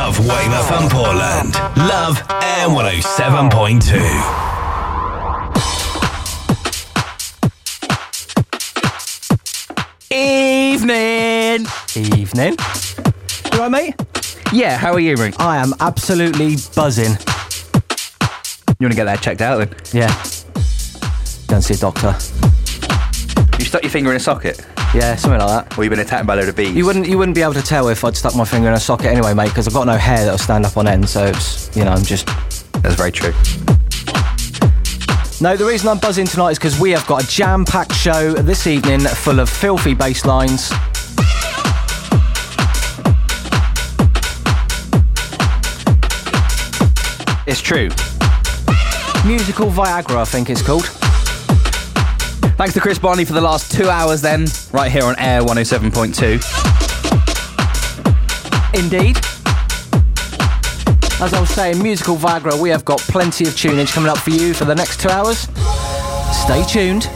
Love Weymouth and Portland. Love AM 107.2. Evening. Evening. You alright, mate? Yeah, how are you, Rick? I am absolutely buzzing. You want to get that checked out then? Yeah. Go and see a doctor. You stuck your finger in a socket, Yeah, something like that. or you've been attacked by a load of bees? You wouldn't you wouldn't be able to tell if I'd stuck my finger in a socket anyway, mate, because I've got no hair that'll stand up on end, so it's you know, I'm just That's very true. No, the reason I'm buzzing tonight is because we have got a jam-packed show this evening full of filthy bass lines. It's true. Musical Viagra, I think it's called. Thanks to Chris Barney for the last two hours, then, right here on Air 107.2. Indeed. As I was saying, Musical Viagra, we have got plenty of tunage coming up for you for the next two hours. Stay tuned.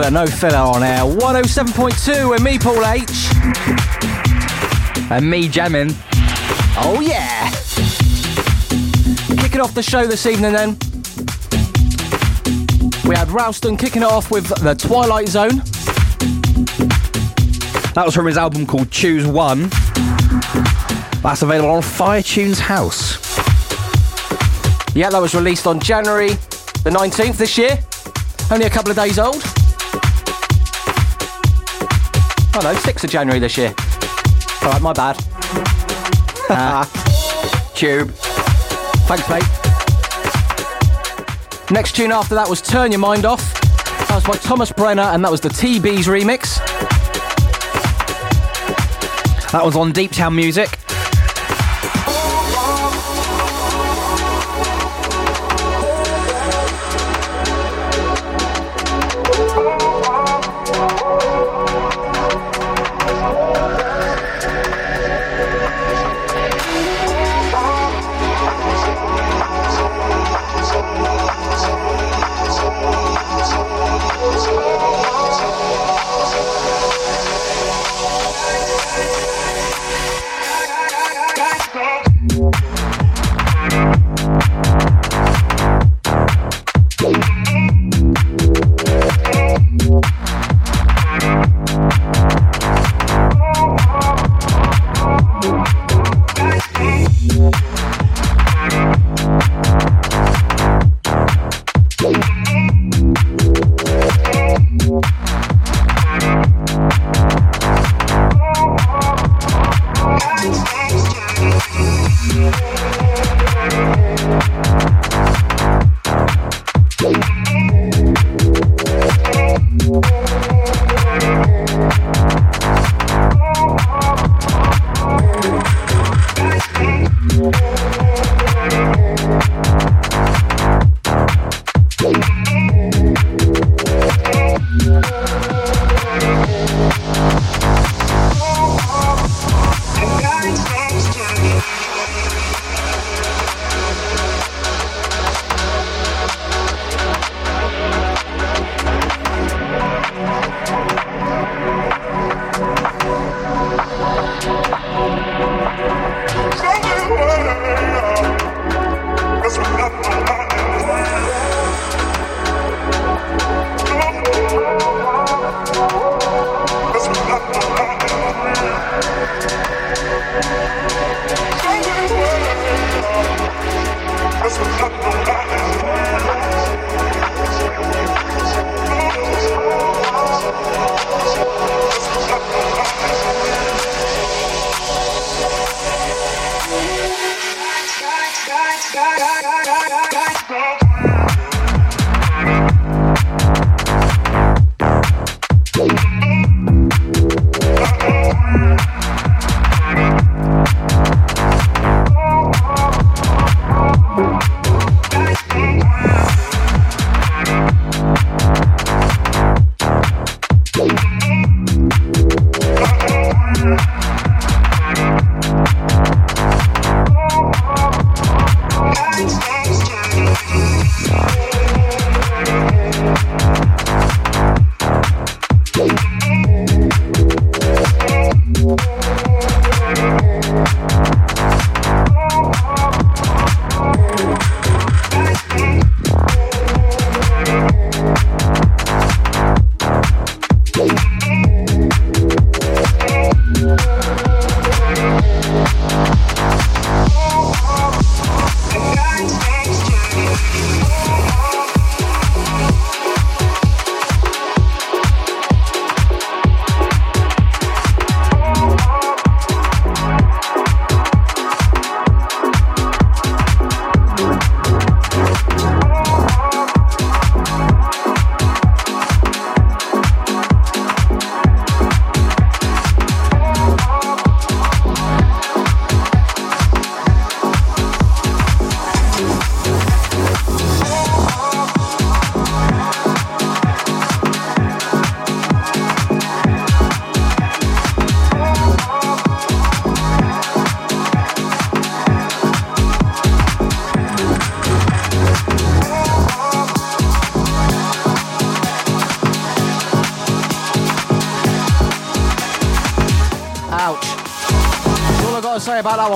Killer No Filler on air 107.2 and me, Paul H. And me jamming. Oh, yeah. Kicking off the show this evening, then. We had Ralston kicking it off with The Twilight Zone. That was from his album called Choose One. That's available on Firetunes House. Yeah, that was released on January the 19th this year. Only a couple of days old. Oh no, 6th of January this year. Alright, my bad. Uh, tube. Thanks, mate. Next tune after that was Turn Your Mind Off. That was by Thomas Brenner, and that was the TB's remix. That was on Deep Town Music.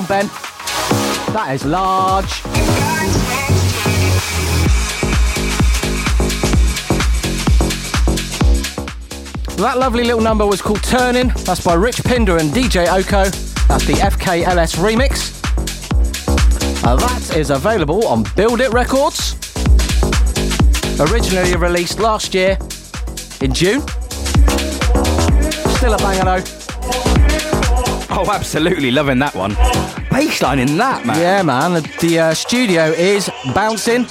One, Ben. That is large. That lovely little number was called Turning. That's by Rich Pinder and DJ Oko. That's the FKLS remix. Uh, that is available on Build It Records. Originally released last year in June. Still a banger though. Oh, absolutely loving that one. Bassline in that, man. Yeah, man. The, the uh, studio is bouncing.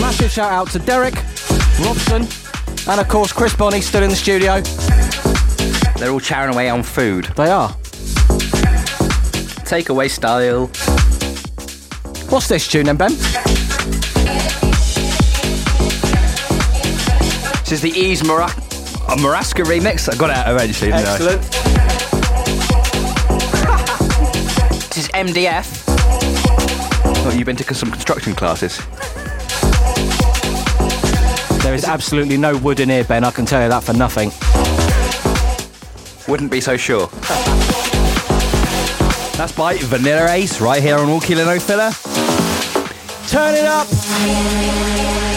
Massive shout out to Derek, Robson, and of course Chris Bonney stood in the studio. They're all chowing away on food. They are. Takeaway style. What's this tune then, Ben? This is the Ease Mara- uh, Maraska remix. I got it out eventually. didn't I? MDF. Oh, you've been to some construction classes. There is absolutely no wood in here, Ben. I can tell you that for nothing. Wouldn't be so sure. That's by Vanilla Ace right here on All Killer No Filler. Turn it up.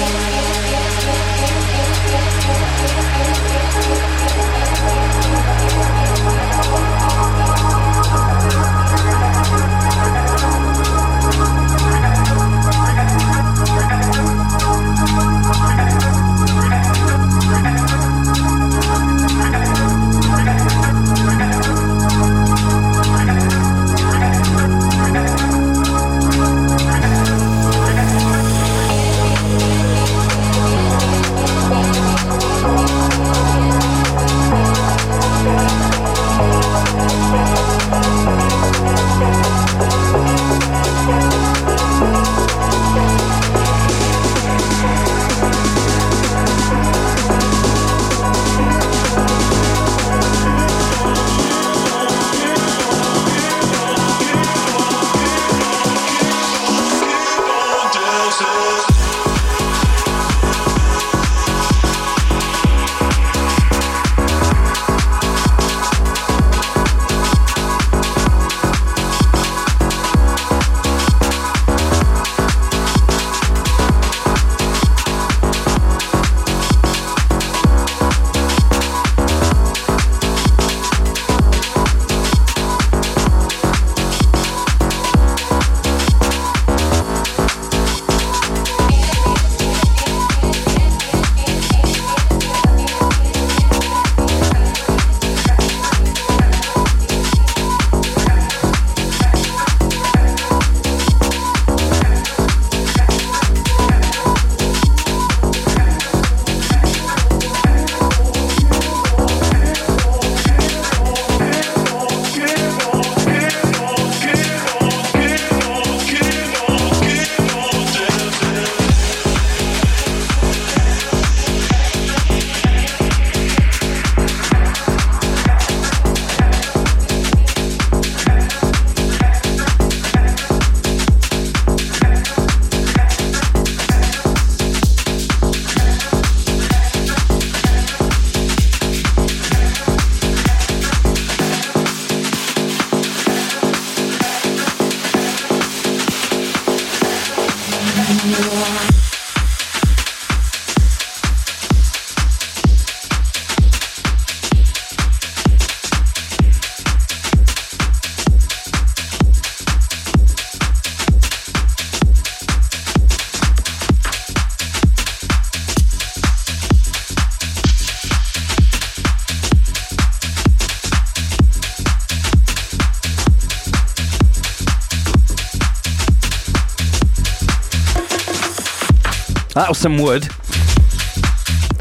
That was some wood.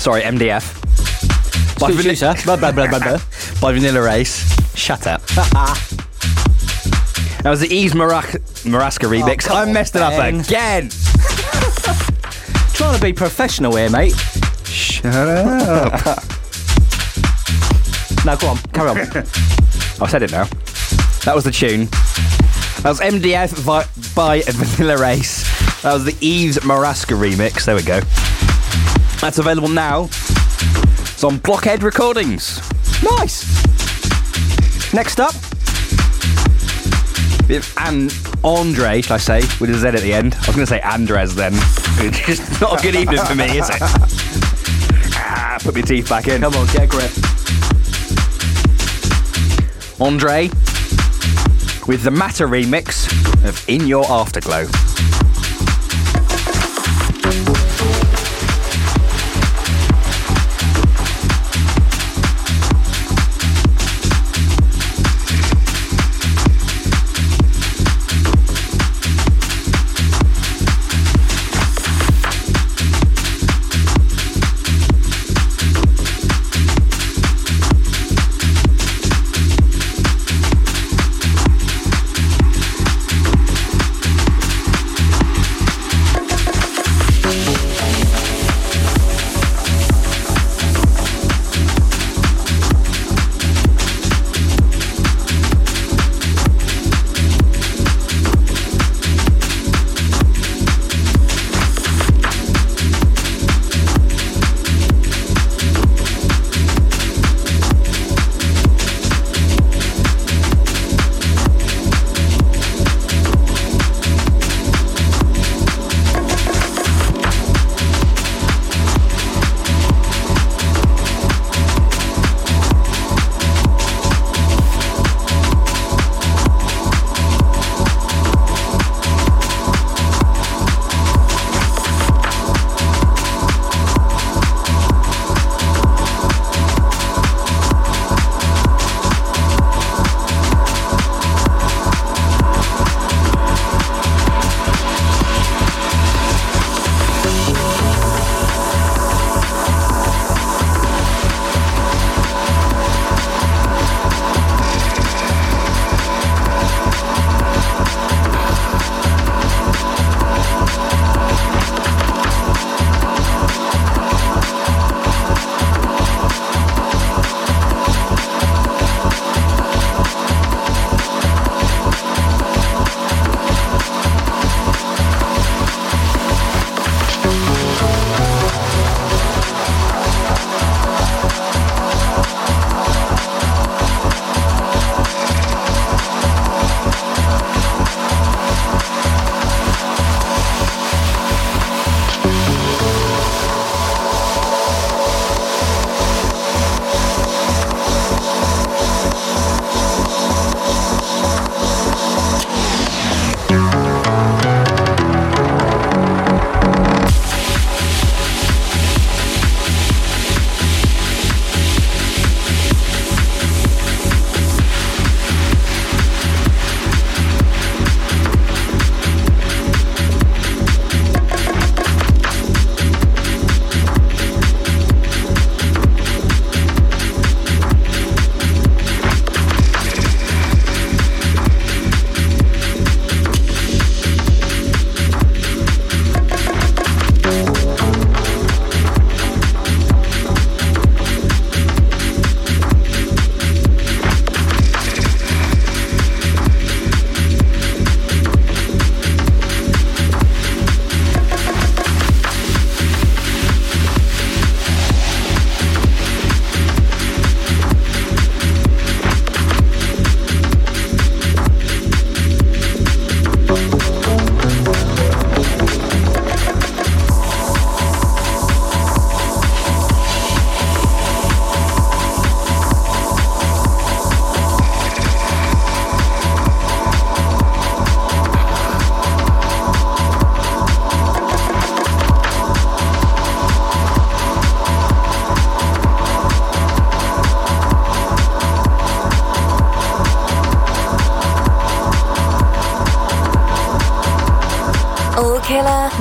Sorry, MDF. By, you, sir. Blah, blah, blah, blah, blah. by Vanilla Ace. Shut up. that was the Ease Marac- Maraska oh, remix. come I messed it up Ben. again. Trying to be professional here, mate. Shut up. now go on, carry on. I've said it now. That was the tune. That was MDF by, by Vanilla Ace. That was the Eves Maraska remix. There we go. That's available now. It's on Blockhead Recordings. nice. Next up, with An- Andre, shall I say, with a Z at the end. I was going to say Andres then. It's not a good evening for me, is it? ah, put my teeth back in. Come on, get grip. Andre with the Matter remix of In Your Afterglow.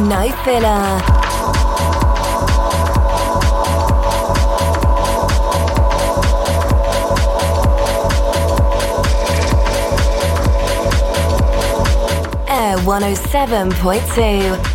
No filler. Air uh, 107.2.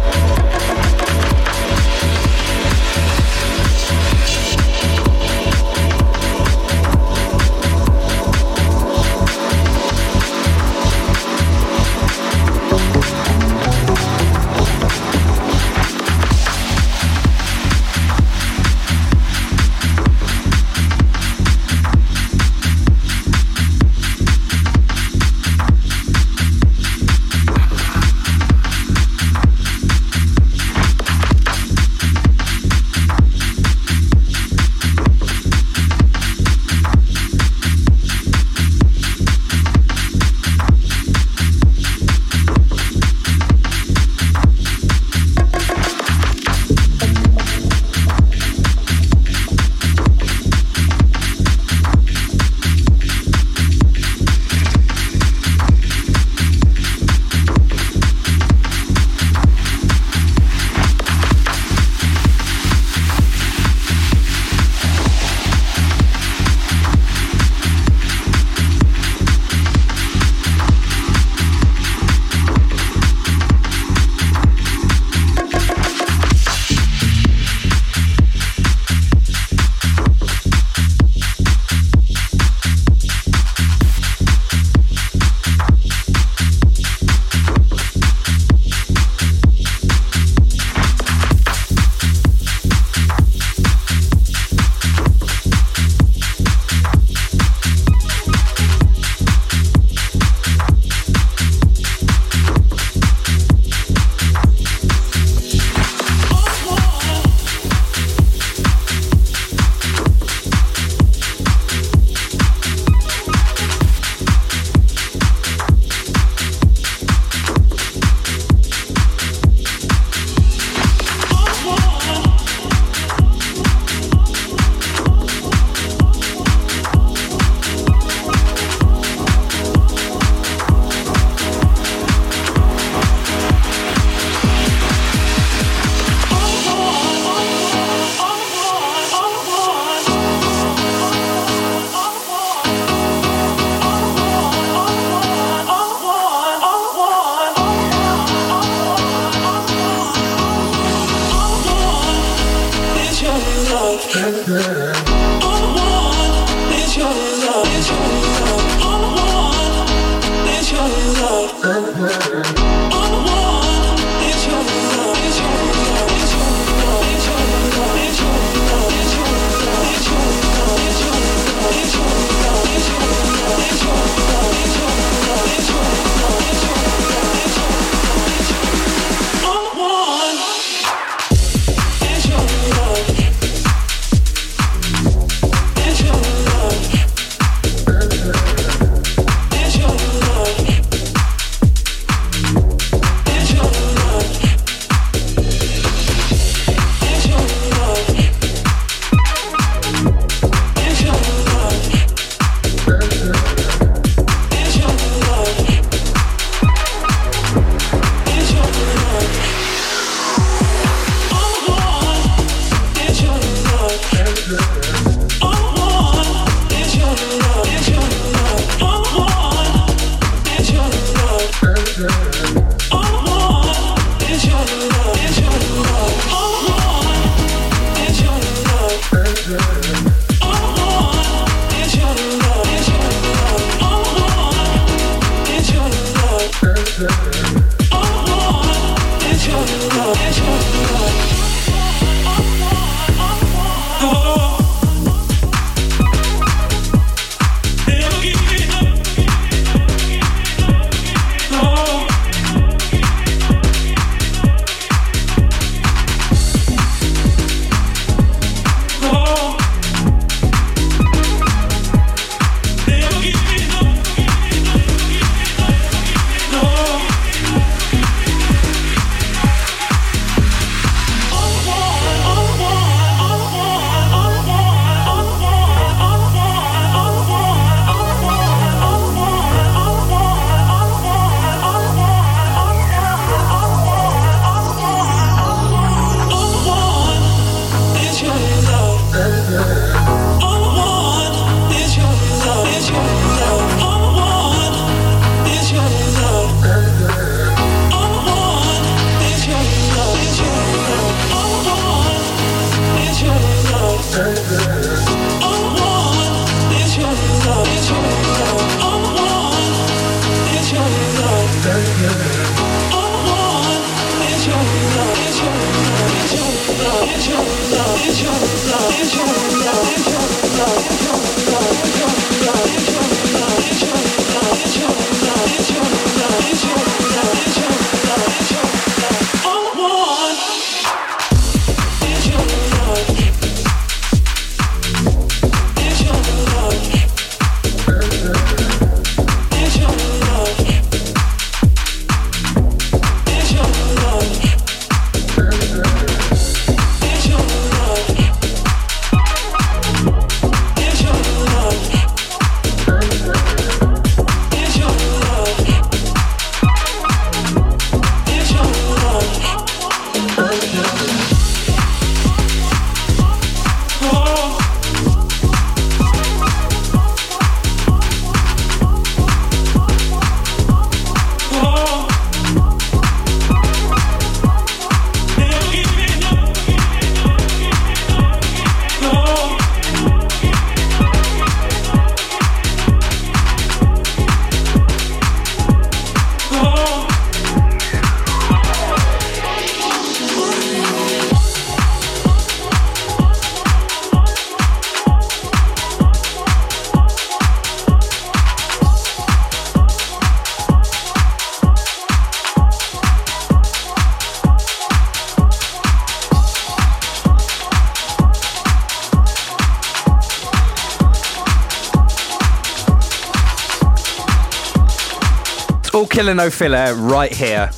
killer no filler right here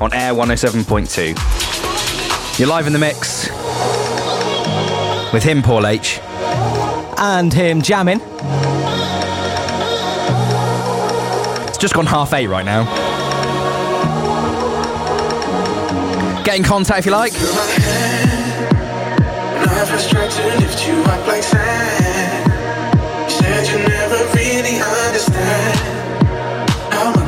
on Air 107.2. You're live in the mix with him, Paul H. And him jamming. It's just gone half eight right now. Get in contact if you like. Not frustrated to lift you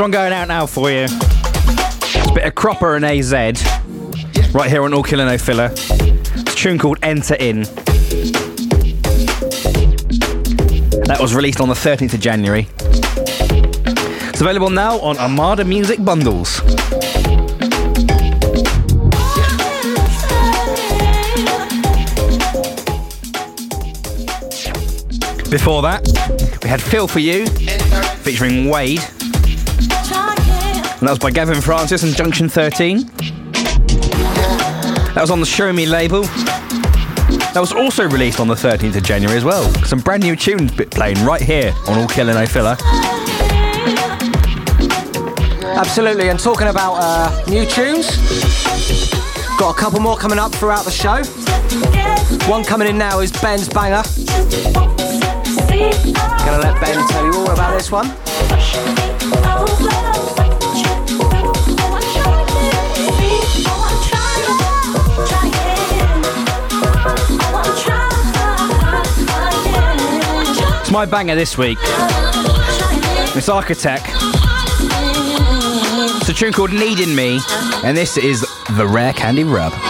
one going out now for you. It's a bit of Cropper and AZ. Right here on All Killer No Filler. It's a tune called Enter In. That was released on the 13th of January. It's available now on Armada Music Bundles. Before that, we had Feel For You featuring Wade. And that was by Gavin Francis and Junction 13. That was on the Show Me label. That was also released on the 13th of January as well. Some brand new tunes playing right here on All Killer No Filler. Absolutely, and talking about uh, new tunes, got a couple more coming up throughout the show. One coming in now is Ben's Banger. Gonna let Ben tell you all about this one. It's my banger this week. It's Architect. It's a tune called Needing Me, and this is The Rare Candy Rub.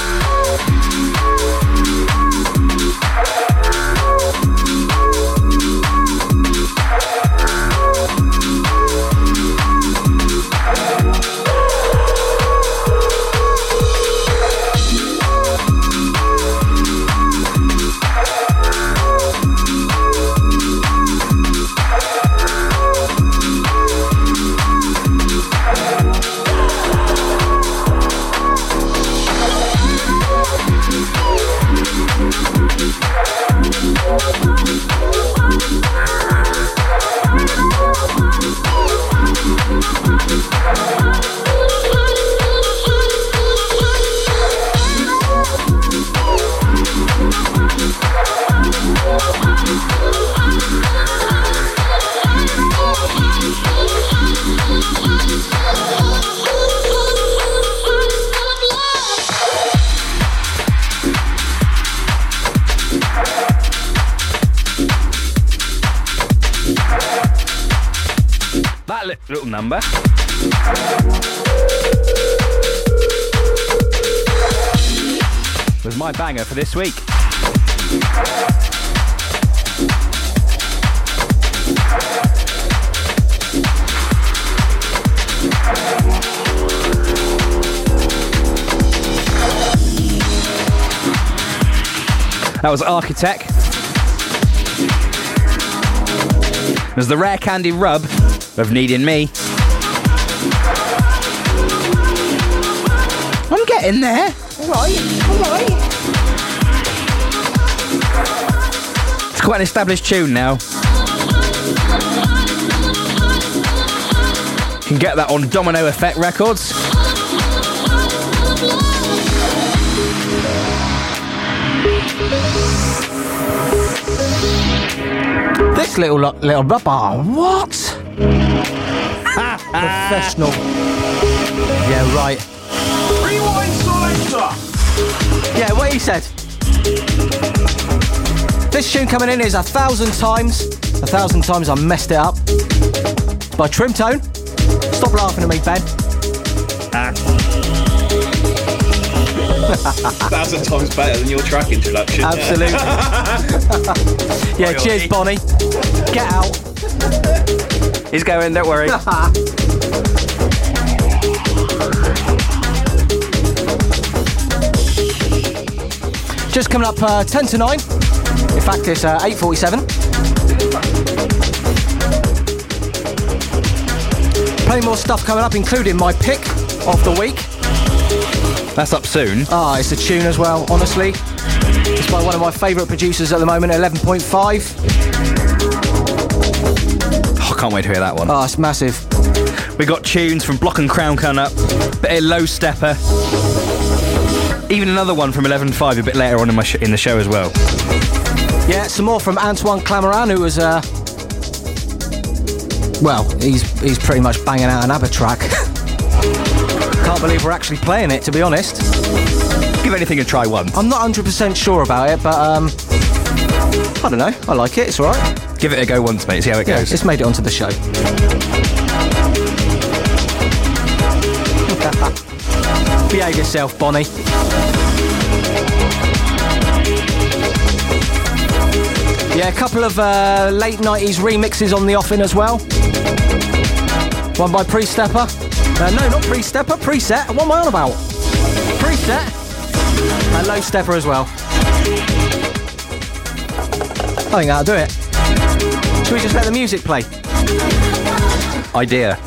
for this week. That was Architect. It was the Rare Candy Rub of Needing Me. I'm getting there. Alright, alright. It's quite an established tune now. You can get that on Domino Effect Records. This little lo- little rubber. What? Professional. Yeah, right. Rewind selector. Yeah, what he said. This tune coming in is a thousand times. A thousand times I messed it up. By Trimtone. Stop laughing at me, Ben. A thousand times better than your track introduction. Absolutely. yeah, cheers, Bonnie. Get out. He's going, don't worry. Just coming up uh, 10 to 9. In fact, it's uh, 8.47. Plenty more stuff coming up, including my pick of the week. That's up soon. Ah, it's a tune as well, honestly. It's by one of my favourite producers at the moment, 11.5. Oh, I can't wait to hear that one. Ah, it's massive. We got tunes from Block and Crown coming up, a bit of Low Steppa. Even another one from 11.5 a bit later on in, my sh- in the show as well. Yeah, some more from Antoine Clamaran, who was, uh, well, he's he's pretty much banging out an ABBA track. Can't believe we're actually playing it, to be honest. Give anything a try once. I'm not 100% sure about it, but um, I don't know. I like it. It's all right. Give it a go once, mate. See how it Yeah, goes. it's made it onto the show. Behave yourself, Bonnie. Yeah, a couple of uh, late 90s remixes on the offing as well. One by Pre-Stepper. Uh, no, not Pre-Stepper, Preset. What am I on about? Preset. And Low Steppa as well. I think that'll do it. Should we just let the music play? Idea.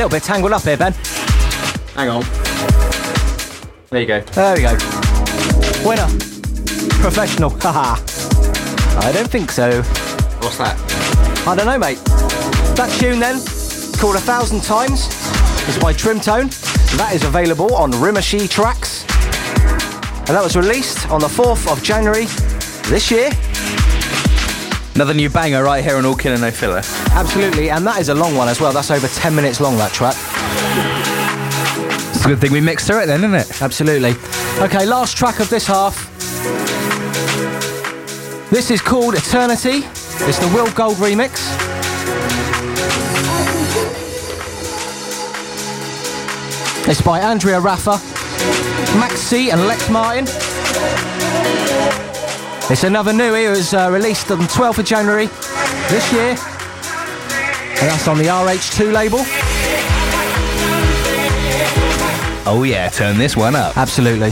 Little bit tangled up here, Ben. Hang on. There you go. There we go. Winner. Professional. Haha. I don't think so. What's that? I don't know, mate. That tune then, called A Thousand Times, is by Trimtone. That is available on Rimashi Tracks. And that was released on the 4th of January this year. Another new banger right here on All Killer No Filler. Absolutely, and that is a long one as well. That's over 10 minutes long, that track. It's a good thing we mixed through it then, isn't it? Absolutely. Okay, last track of this half. This is called Eternity. It's the Will Gold remix. It's by Andrea Raffa, Max C, and Lex Martin. It's another new. It was uh, released on the 12th of January this year. And that's on the RH2 label. Oh yeah, turn this one up. Absolutely.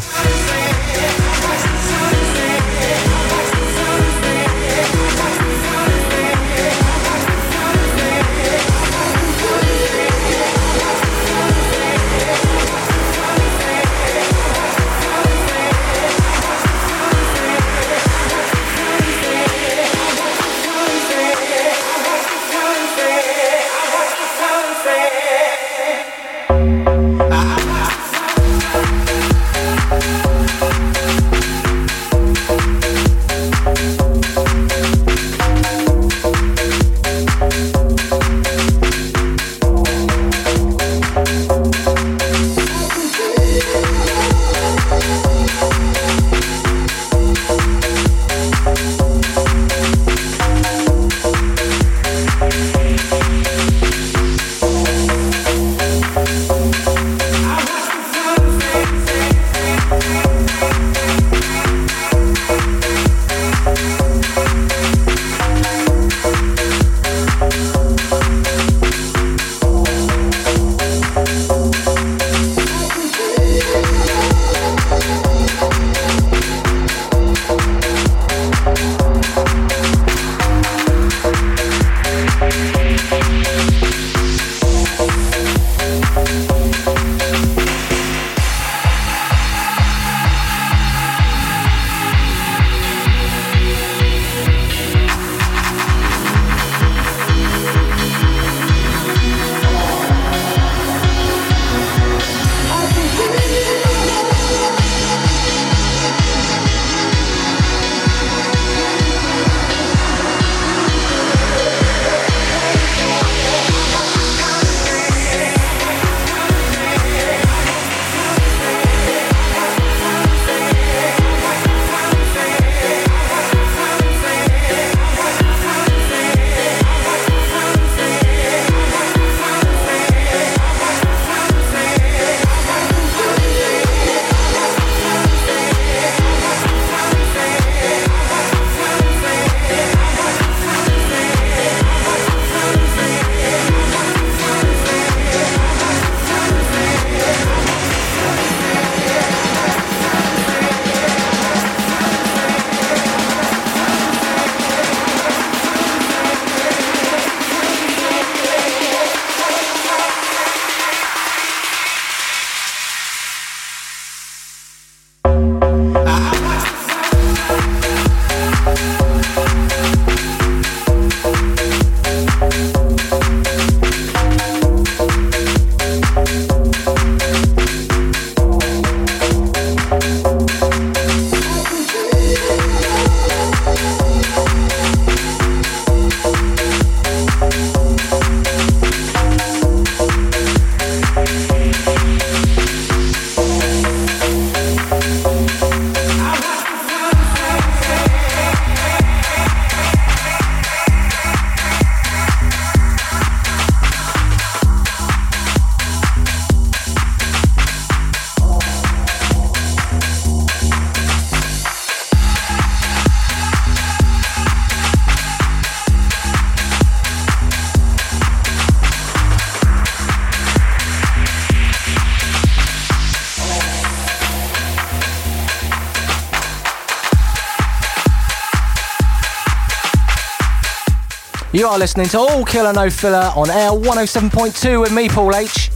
You are listening to All Killer No Filler on Air 107.2 with me, Paul H.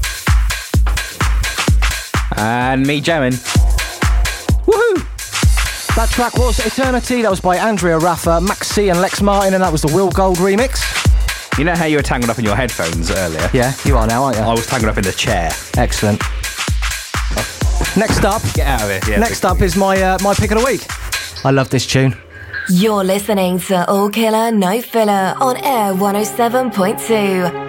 And me jamming. Woohoo! That track was Eternity. That was by Andrea Raffa, Max C, and Lex Martin, and that was the Will Gold remix. You know how you were tangled up in your headphones earlier? Yeah, you are now, aren't you? I was tangled up in the chair. Excellent. Next up, Get out of here. Yeah, next up is my uh, my pick of the week. I love this tune. You're listening to All Killer No Filler on Air 107.2.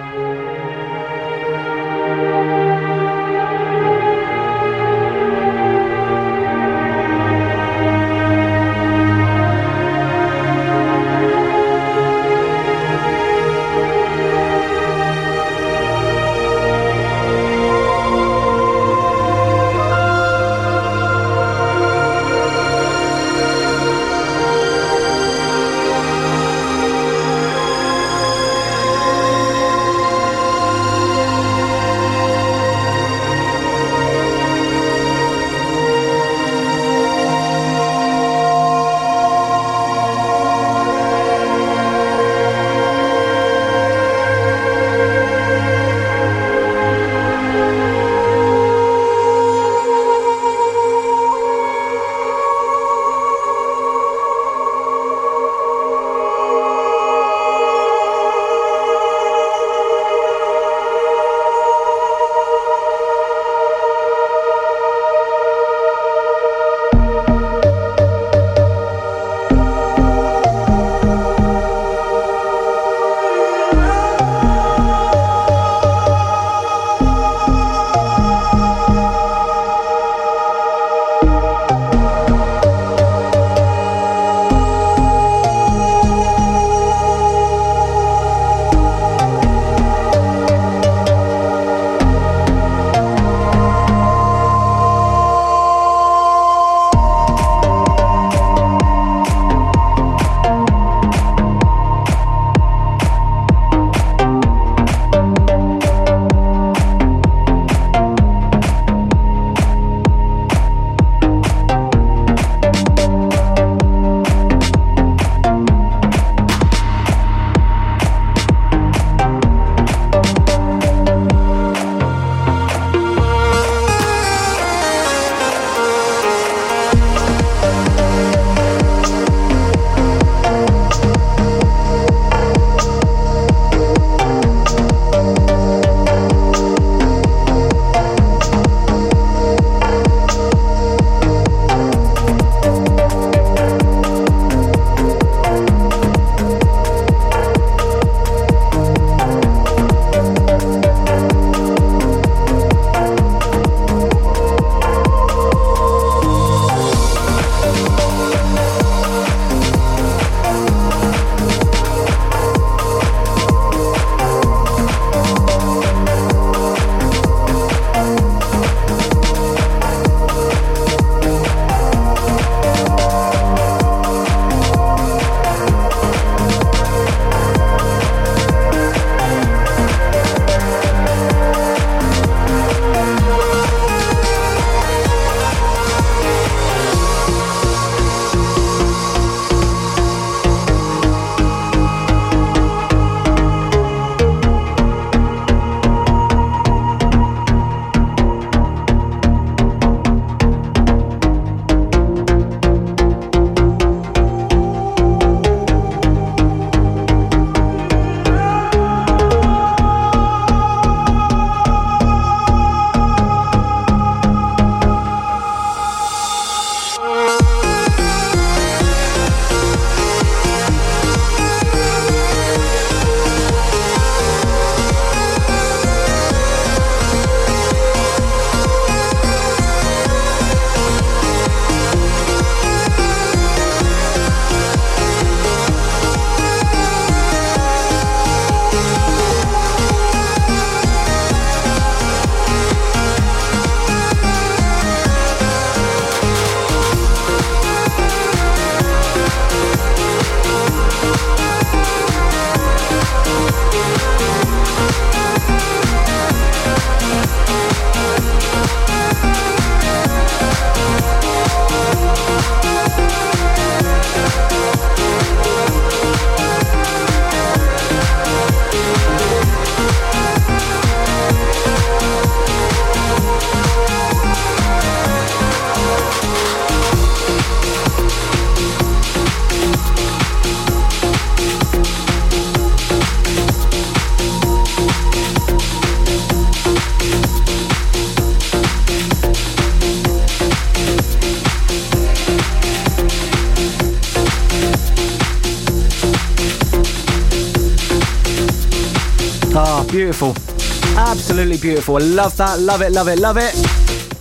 Love that. Love it, love it, love it.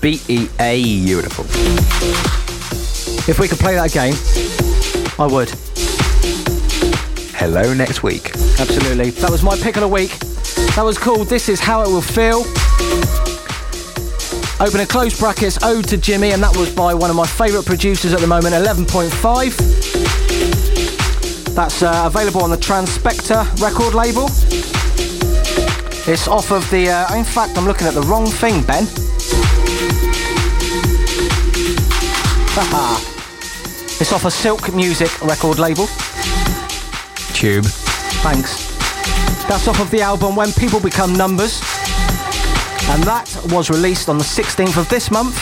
B E A, beautiful. If we could play that game, I would. Hello next week. Absolutely. That was my pick of the week. That was called This Is How It Will Feel. Open and close brackets, Ode to Jimmy, and that was by one of my favourite producers at the moment, 11.5. That's uh, available on the Transpector record label. It's off of the. Uh, in fact, I'm looking at the wrong thing, Ben. Haha. it's off a Silk Music record label. Tube. Thanks. That's off of the album When People Become Numbers. And that was released on the 16th of this month.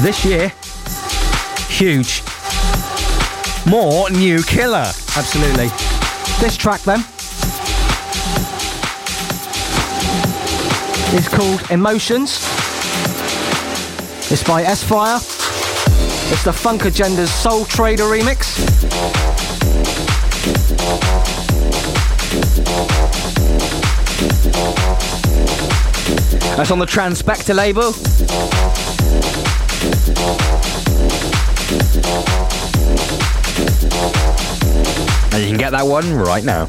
This year. Huge. More new killer. Absolutely. This track then is called Emotions. It's by S Fire. It's the Funk Agenda's Soul Trader remix. That's on the Transpector label. And you can get that one right now.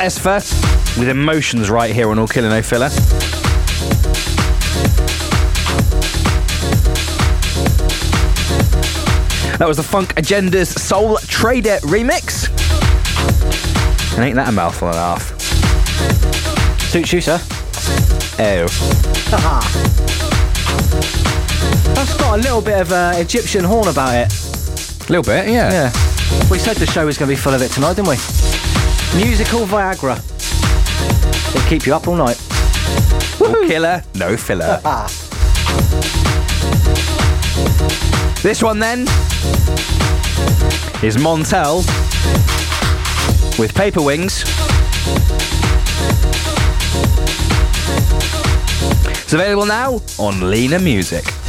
Was Esfer with emotions right here on All Killer No Filler. That was the Funk Agenda's Soul Trader remix. And ain't that a mouthful and a half? Suits you, sir. Oh. That's got a little bit of uh, Egyptian horn about it. A little bit, yeah. Yeah. We said the show was going to be full of it tonight, didn't we? Musical Viagra. It'll keep you up all night. All Killer No Filler. This one then is Montel with Paper Wings. It's available now on Lena Music.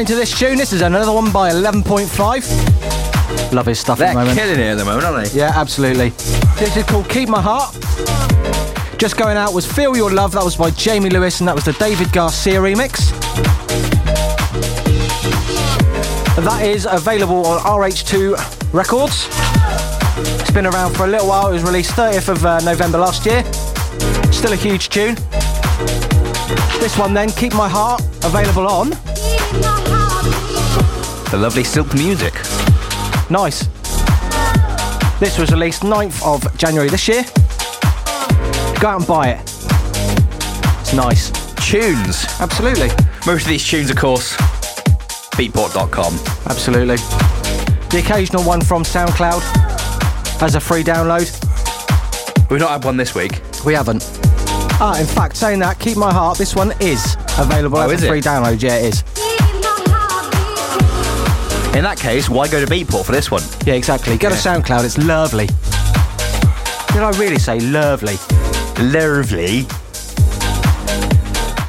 Into this tune. This is another one by 11.5. Love his stuff They're at the moment. killing it at the moment, aren't they? Yeah, absolutely. This is called Keep My Heart. Just going out was Feel Your Love. That was by Jamie Lewis, and that was the David Garcia remix. That is available on RH2 Records. It's been around for a little while. It was released 30th of uh, November last year. Still a huge tune. This one then, Keep My Heart, available on. The lovely Silk Music. Nice. This was released 9th of January this year. Go out and buy it. It's nice. Tunes. Absolutely. Most of these tunes, of course, beatport.com. Absolutely. The occasional one from SoundCloud as a free download. We've not had one this week. We haven't. Ah, in fact, saying that, Keep My Heart, this one is available Oh, as is a it? free download. Yeah, it is. In that case, why go to Beatport for this one? Yeah, exactly. Go to SoundCloud, it's lovely. Did I really say lovely? Lovely.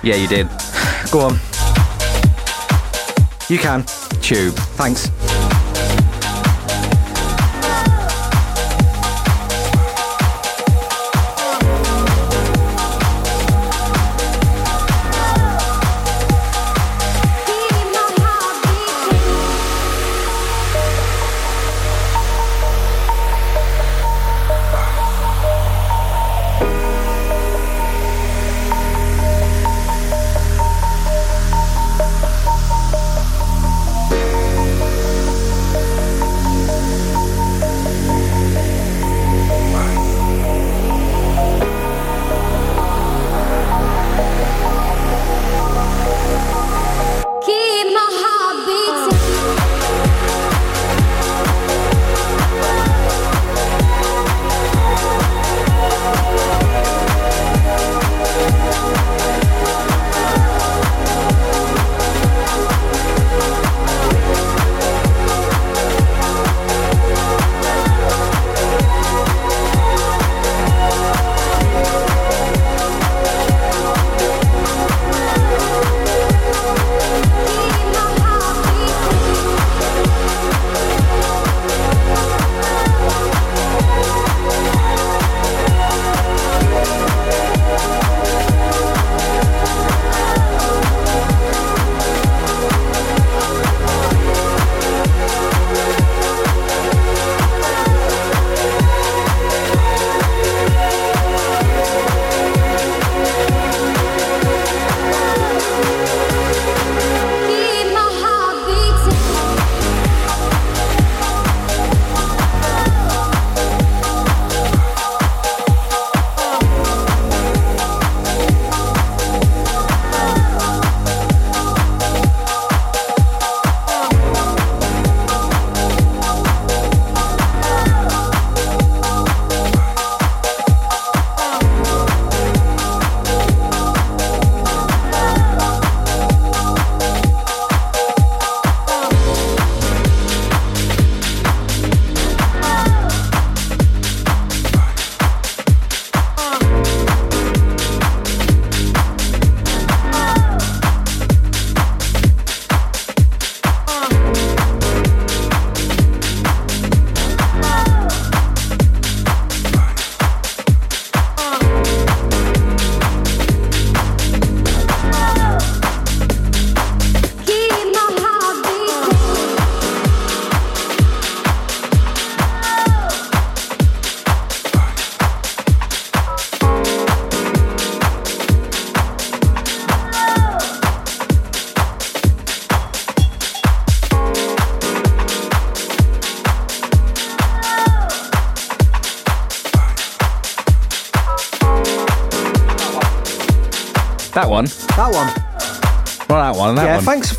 Yeah, you did. Go on. You can. Tube. Thanks.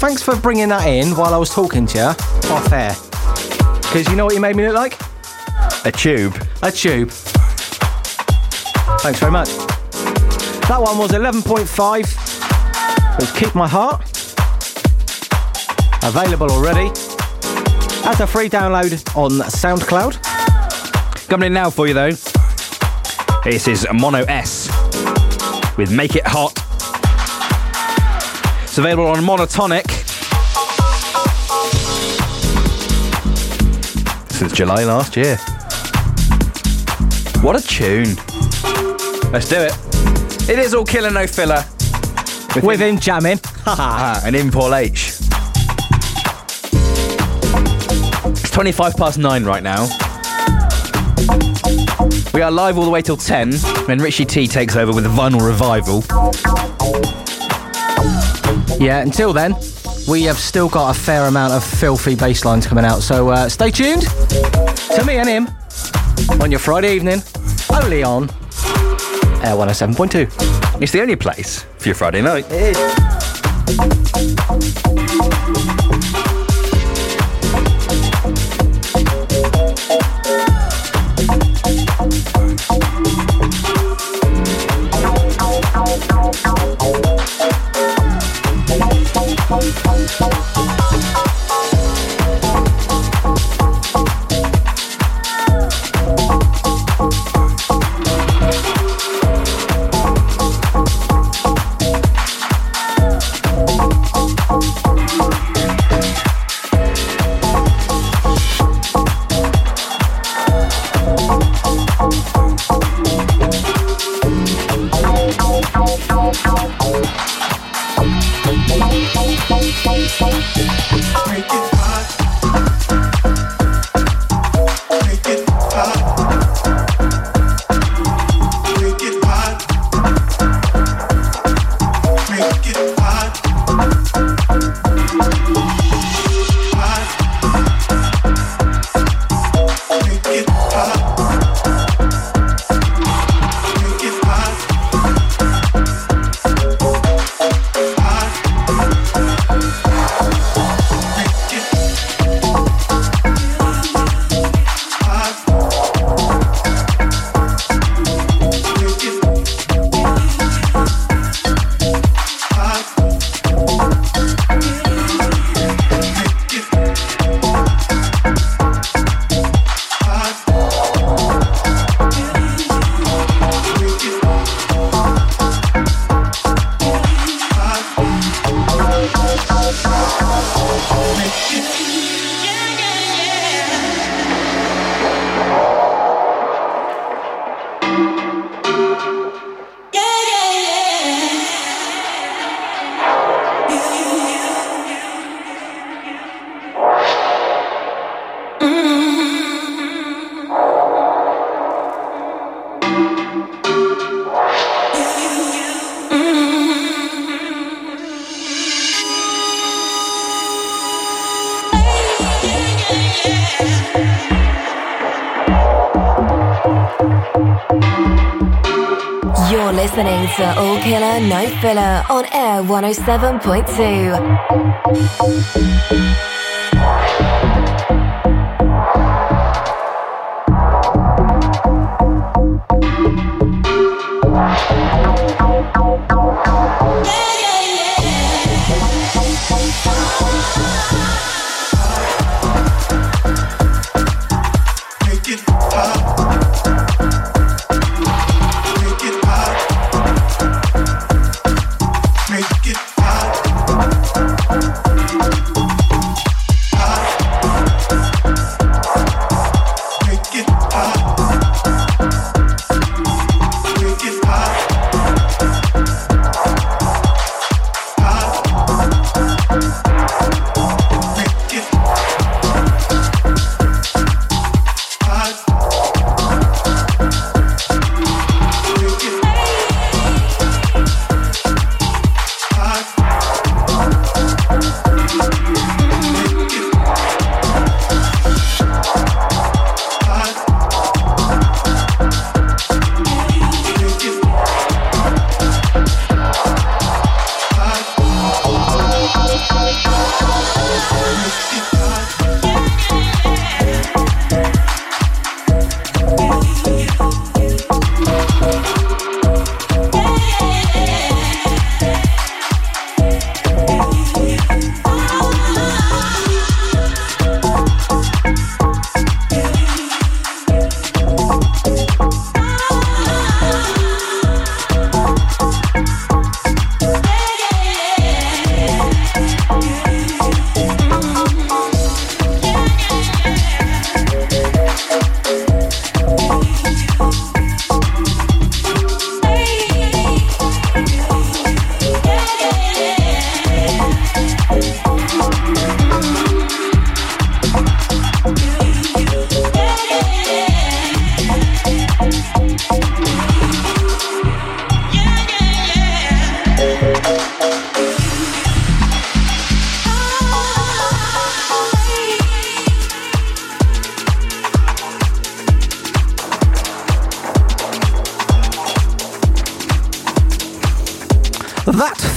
Thanks for bringing that in while I was talking to you off air. Because you know what you made me look like? A tube. A tube. Thanks very much. That one was 11.5. It was Keep My Heart. Available already. As a free download on SoundCloud. Coming in now for you though. This is Mono S with Make It Hot. It's available on Monotonic. Since July last year. What a tune. Let's do it. It is all killer, no filler. With, With him jamming. Ah, and in Paul H. It's 25 past 9 right now. We are live all the way till 10 when Richie T takes over with a vinyl revival. Yeah, until then, we have still got a fair amount of filthy bass lines coming out. So uh, stay tuned to me and him on your Friday evening, only on Air 107.2. It's the only place for your Friday night. It 107.2.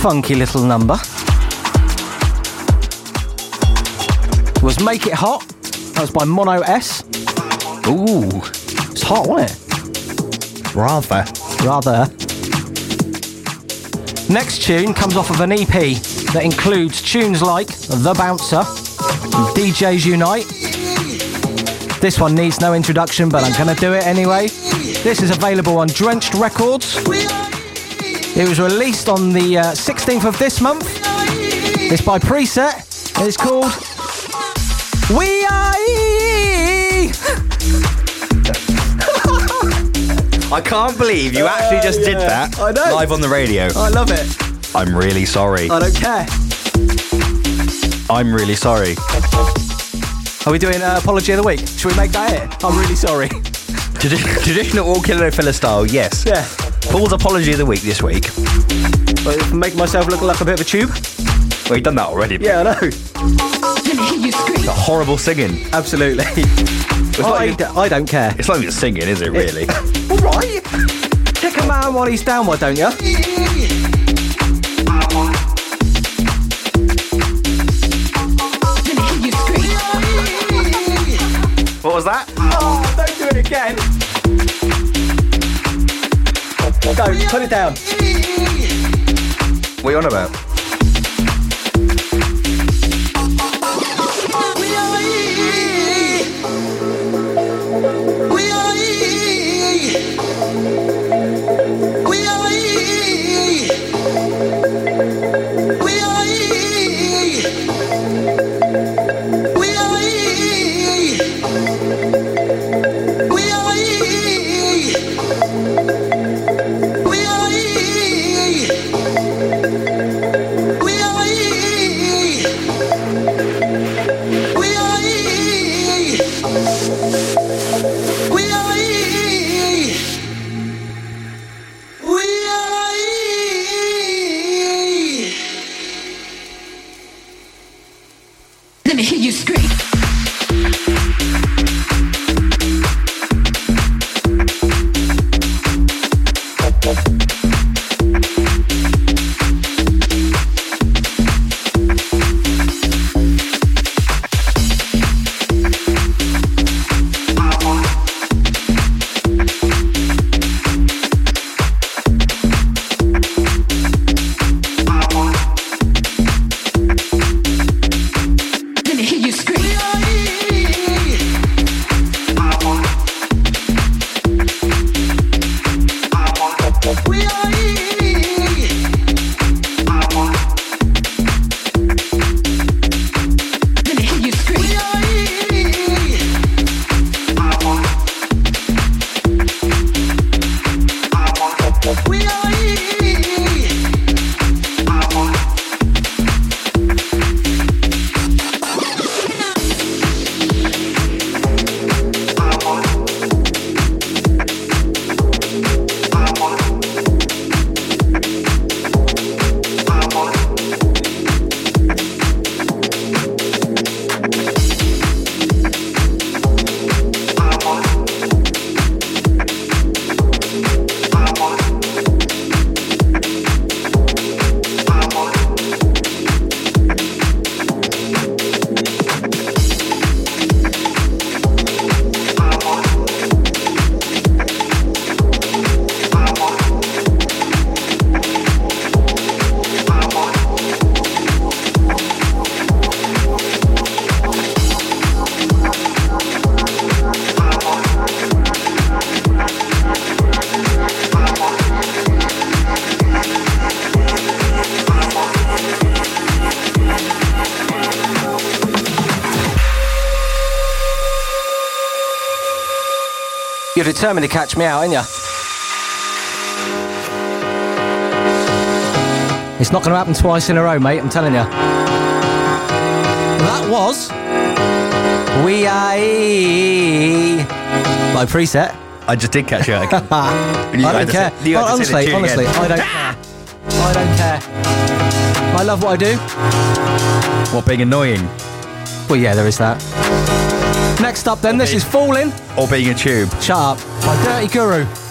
funky little number was Make It Hot. That was by Mono S. Ooh, It's hot, wasn't it? rather. Rather. Next tune comes off of an EP that includes tunes like The Bouncer, and DJs Unite. This one needs no introduction, but I'm going to do it anyway. This is available on Drenched Records. It was released on the uh, 16th of this month. It's by Preset. and It's called We Are. I can't believe you actually just did yeah. that I know. live on the radio. I love it. I'm really sorry. I don't care. I'm really sorry. Are we doing uh, apology of the week? Should we make that it? I'm really sorry. Traditional all killer filler style, yes. Yeah. Paul's apology of the week this week. But make myself look like a bit of a tube. Well, you've done that already. Yeah, I know. The horrible singing. Absolutely. It's I, not, d- I don't care. it's not even singing, is it, really? All right. Kick a man while he's down, why don't you? what was that? Oh, don't do it again. Go, put it down. What are you on about? Determined to catch me out, aren't you? It's not going to happen twice in a row, mate, I'm telling you. That was We Are by preset. I just did catch you out again. You I don't care. say- you Oh, to say the honestly, honestly, again. I don't care. I don't care. I love what I do. What, being annoying? Well, yeah, there is that. Next up, then, this is Falling. Or being a tube? Shut up. By Dirty Guru.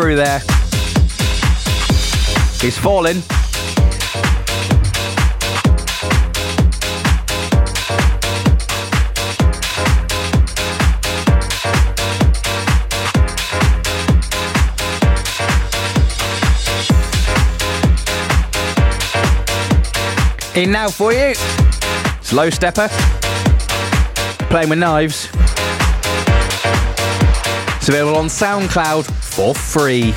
Guru there. He's falling. In now for you. Low Steppa. Playing with knives. It's available on SoundCloud for free.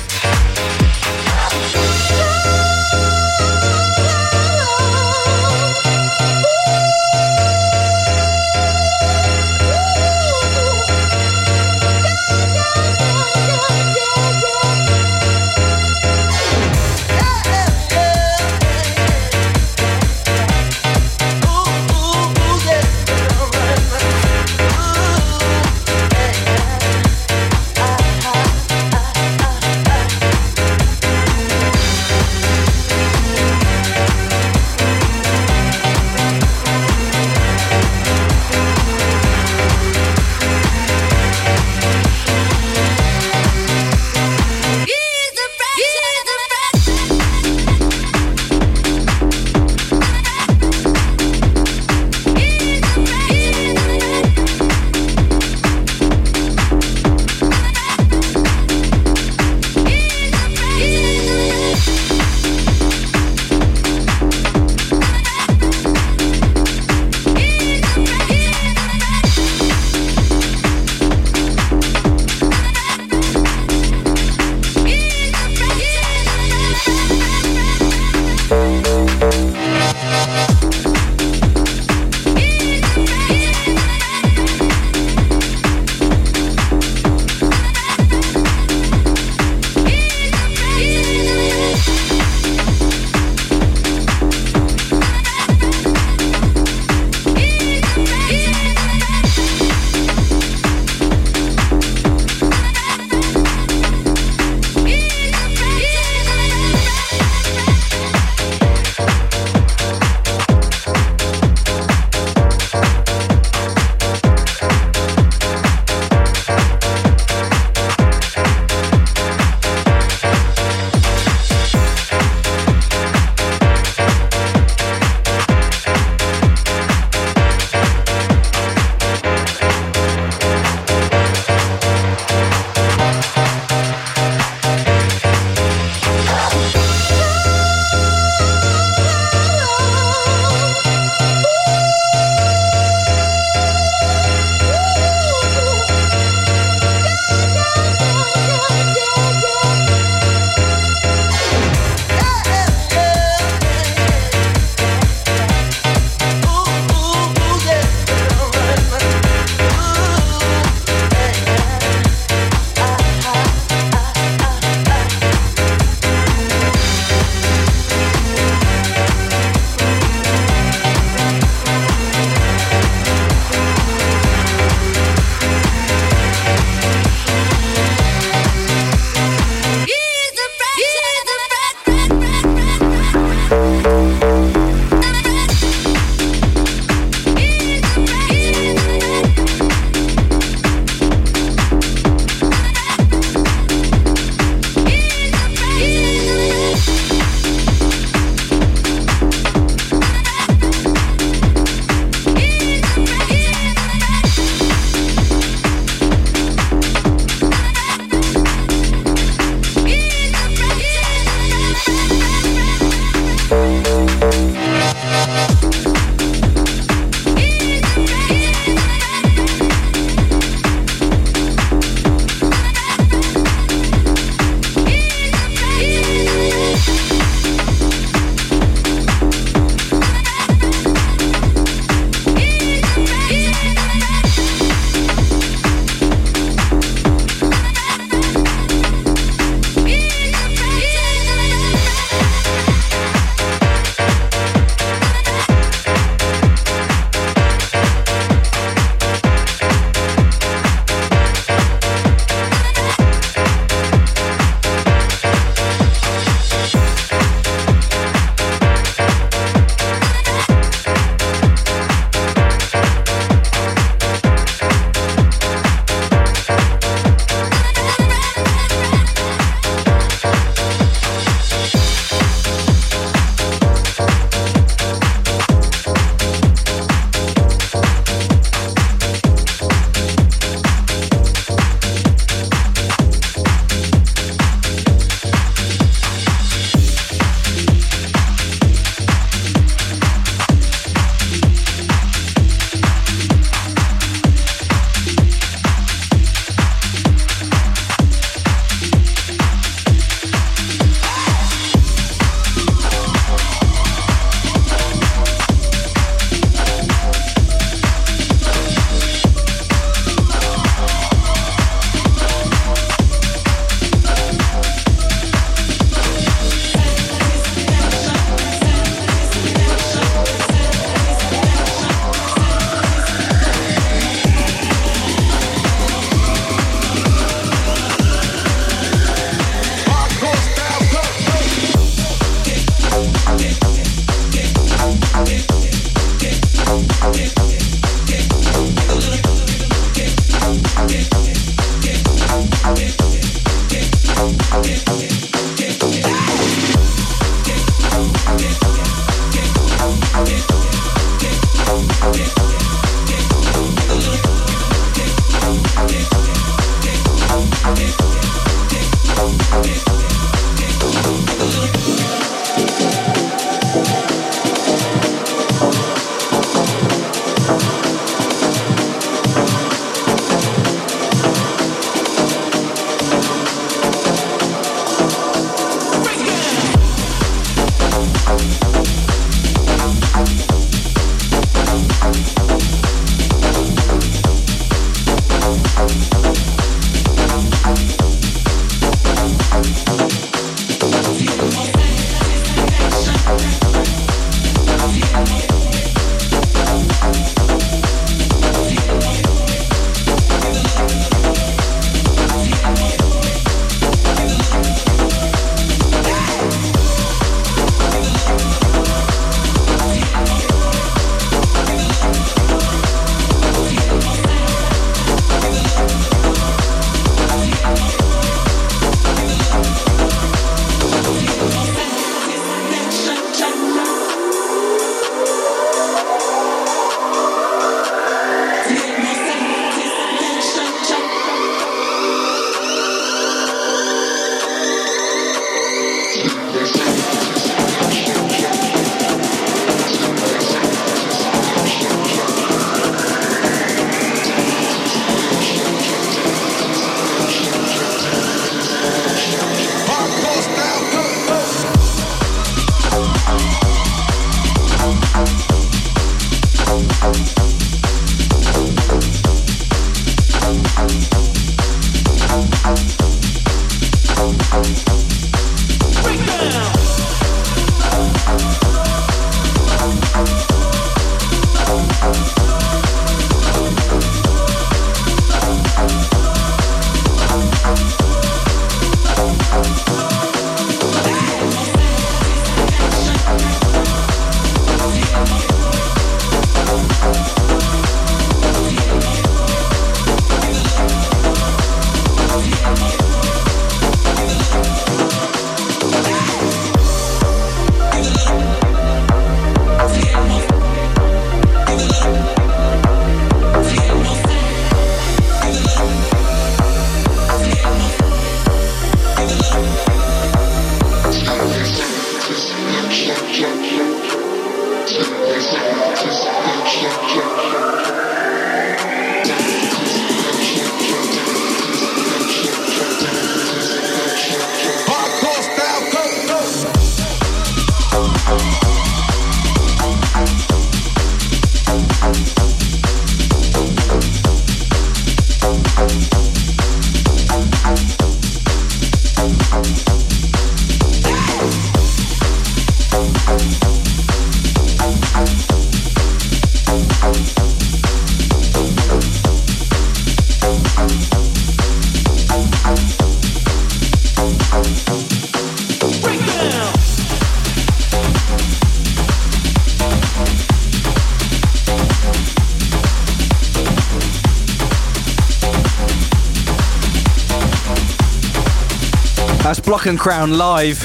Block and Crown live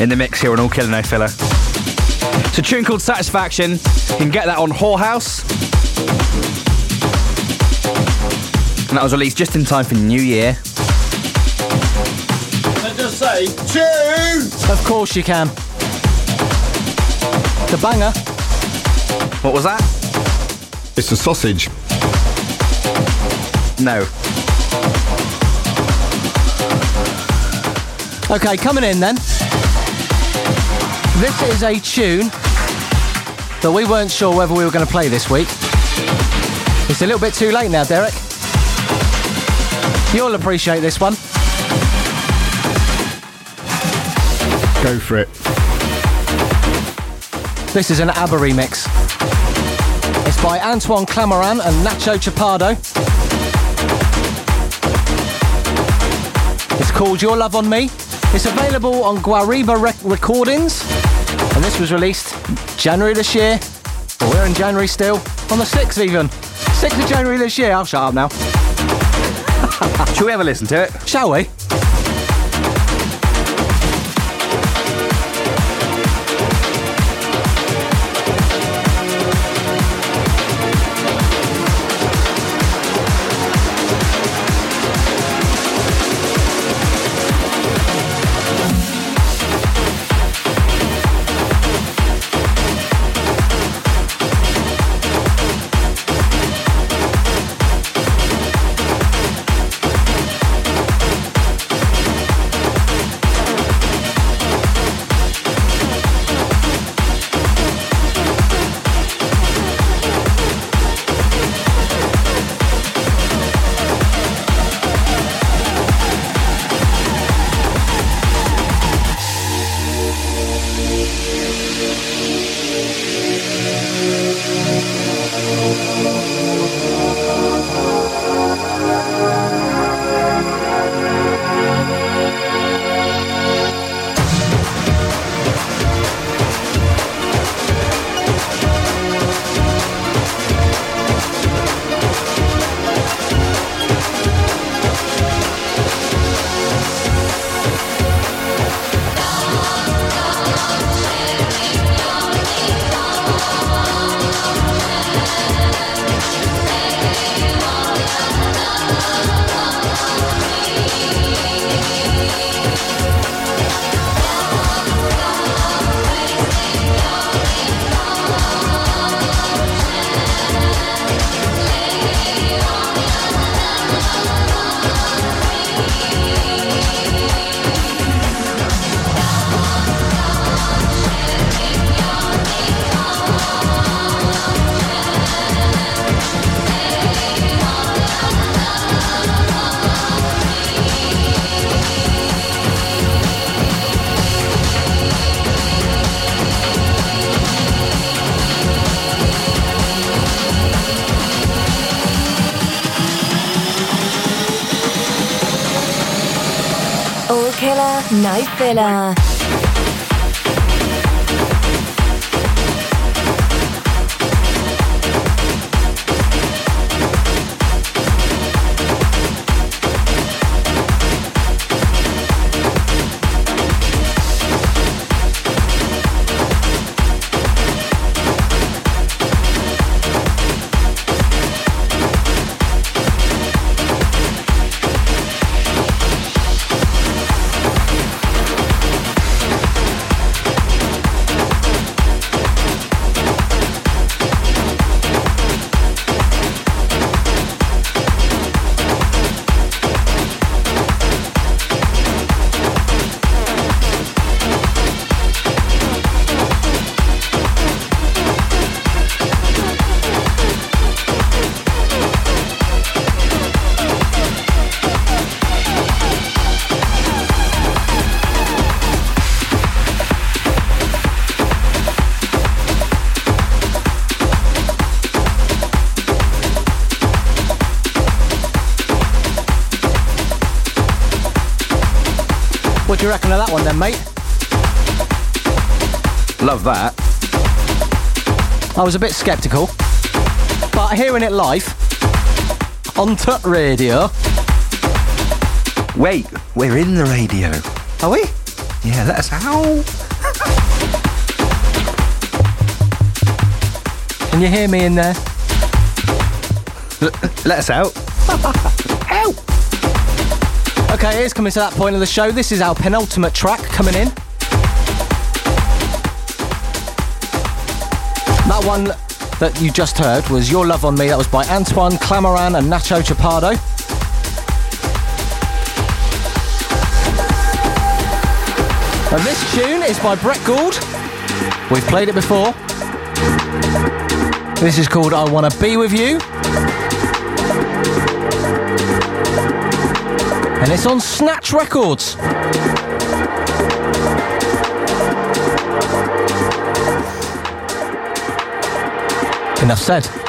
in the mix here on All Killer No Filler. It's a tune called Satisfaction. You can get that on Whorehouse. And that was released just in time for New Year. I just say, tune! Of course you can. The banger. What was that? It's a sausage. No. Okay, coming in then. This is a tune that we weren't sure whether we were going to play this week. It's a little bit too late now, Derek. You'll appreciate this one. Go for it. This is an ABBA remix. It's by Antoine Clamaran and Nacho Chapado. It's called Your Love on Me. It's available on Guareber Rec- Recordings. And this was released January this year. Well, we're in January still. On the 6th even. 6th of January this year. I'll shut up now. Shall we have a listen to it? Shall we? No one then, mate? Love that. I was a bit sceptical. But hearing it live on Tut Radio, Wait, We're in the radio. Are we? Yeah, let us out. Can you hear me in there? Let us out. Okay, it's coming to that point of the show. This is our penultimate track coming in. That one that you just heard was Your Love on Me. That was by Antoine Clamaran and Nacho Chapado. And this tune is by Brett Gould. We've played it before. This is called I Wanna Be With You. And it's on Snatch Records. Enough said.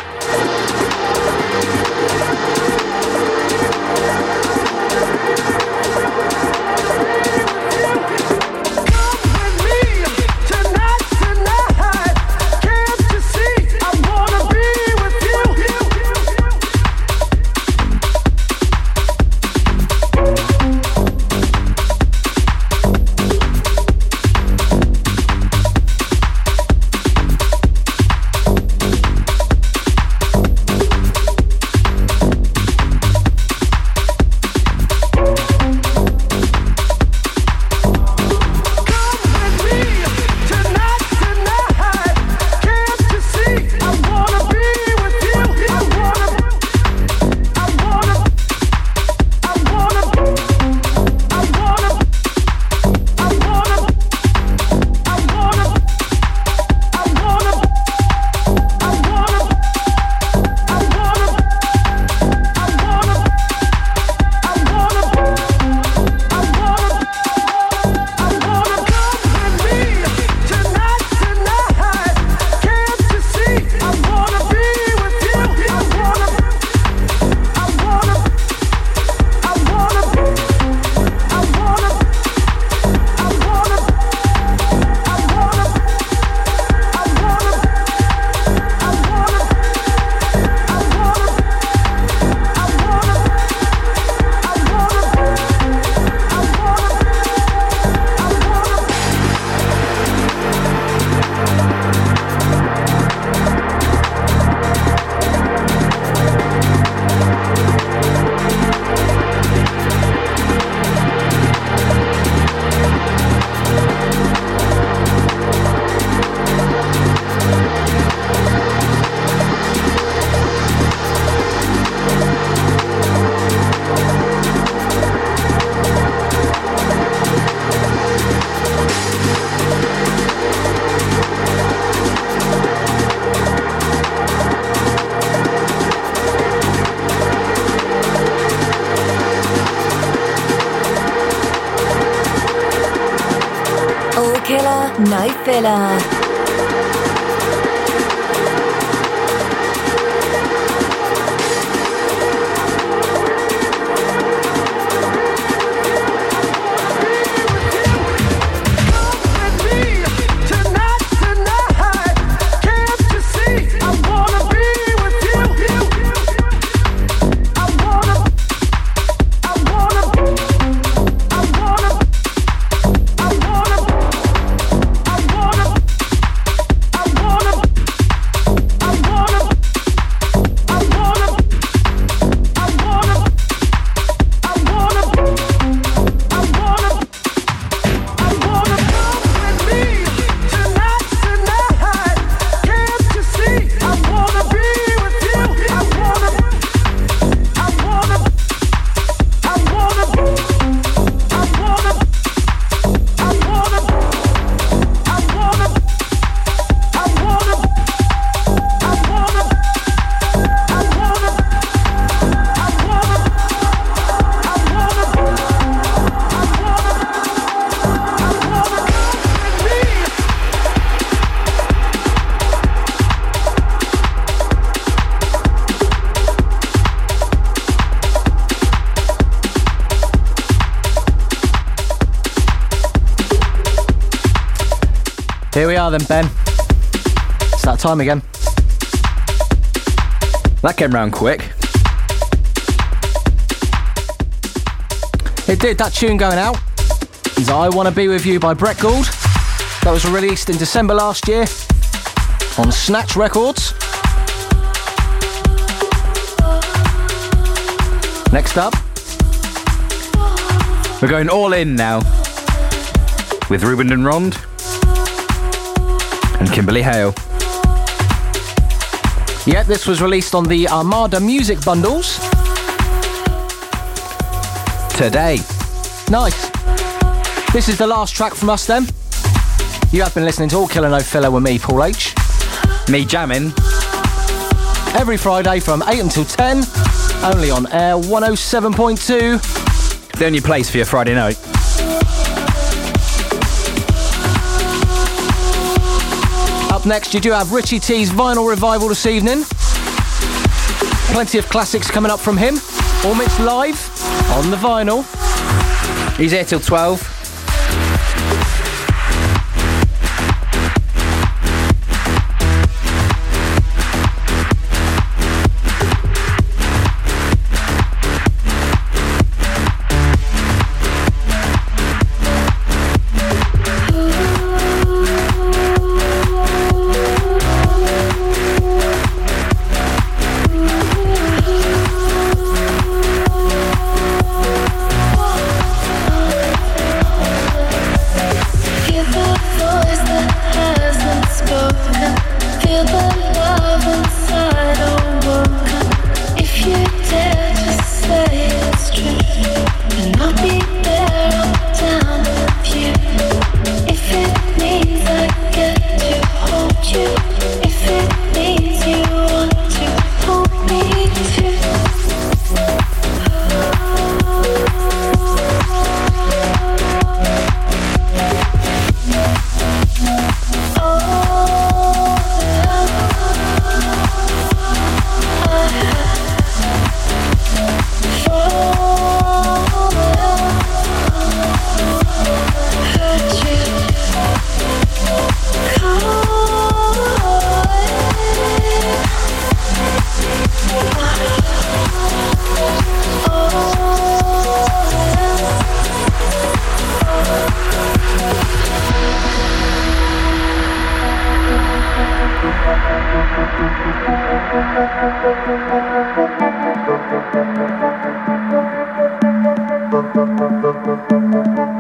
Then, Ben. It's that time again. That came round quick. It did, that tune going out is I Wanna Be With You by Brett Gould. That was released in December last year on Snatch Records. Next up, We're going all in now with Ruben de Ronde and Kimberly Hale. yeah, this was released on the Armada Music Bundles. Today. Nice. This is the last track from us then. You have been listening to All Killer No Filler with me, Paul H. Me jamming. Every Friday from 8 until 10, only on air 107.2. The only place for your Friday night. Next, you do have Richie T's vinyl revival this evening. Plenty of classics coming up from him. All mixed live on the vinyl. He's here till 12. Let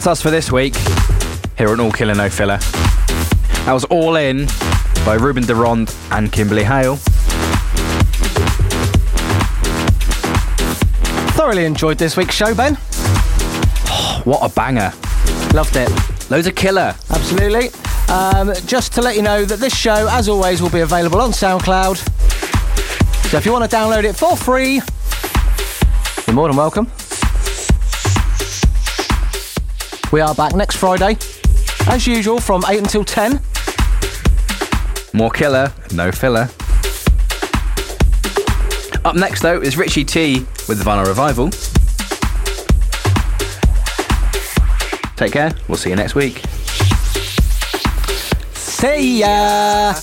That's us for this week here on All Killer No Filler. That was All In by Ruben de Ronde and Kimberly Hale. Thoroughly enjoyed this week's show, Ben. What a banger. Loved it. Loads of killer. Absolutely. Um, just to let you know that this show, as always, will be available on SoundCloud. So if you want to download it for free, you're more than welcome. We are back next Friday, as usual, from 8 until 10. More killer, no filler. Up next, though, is Richie T with the Vinyl Revival. Take care. We'll see you next week. See ya!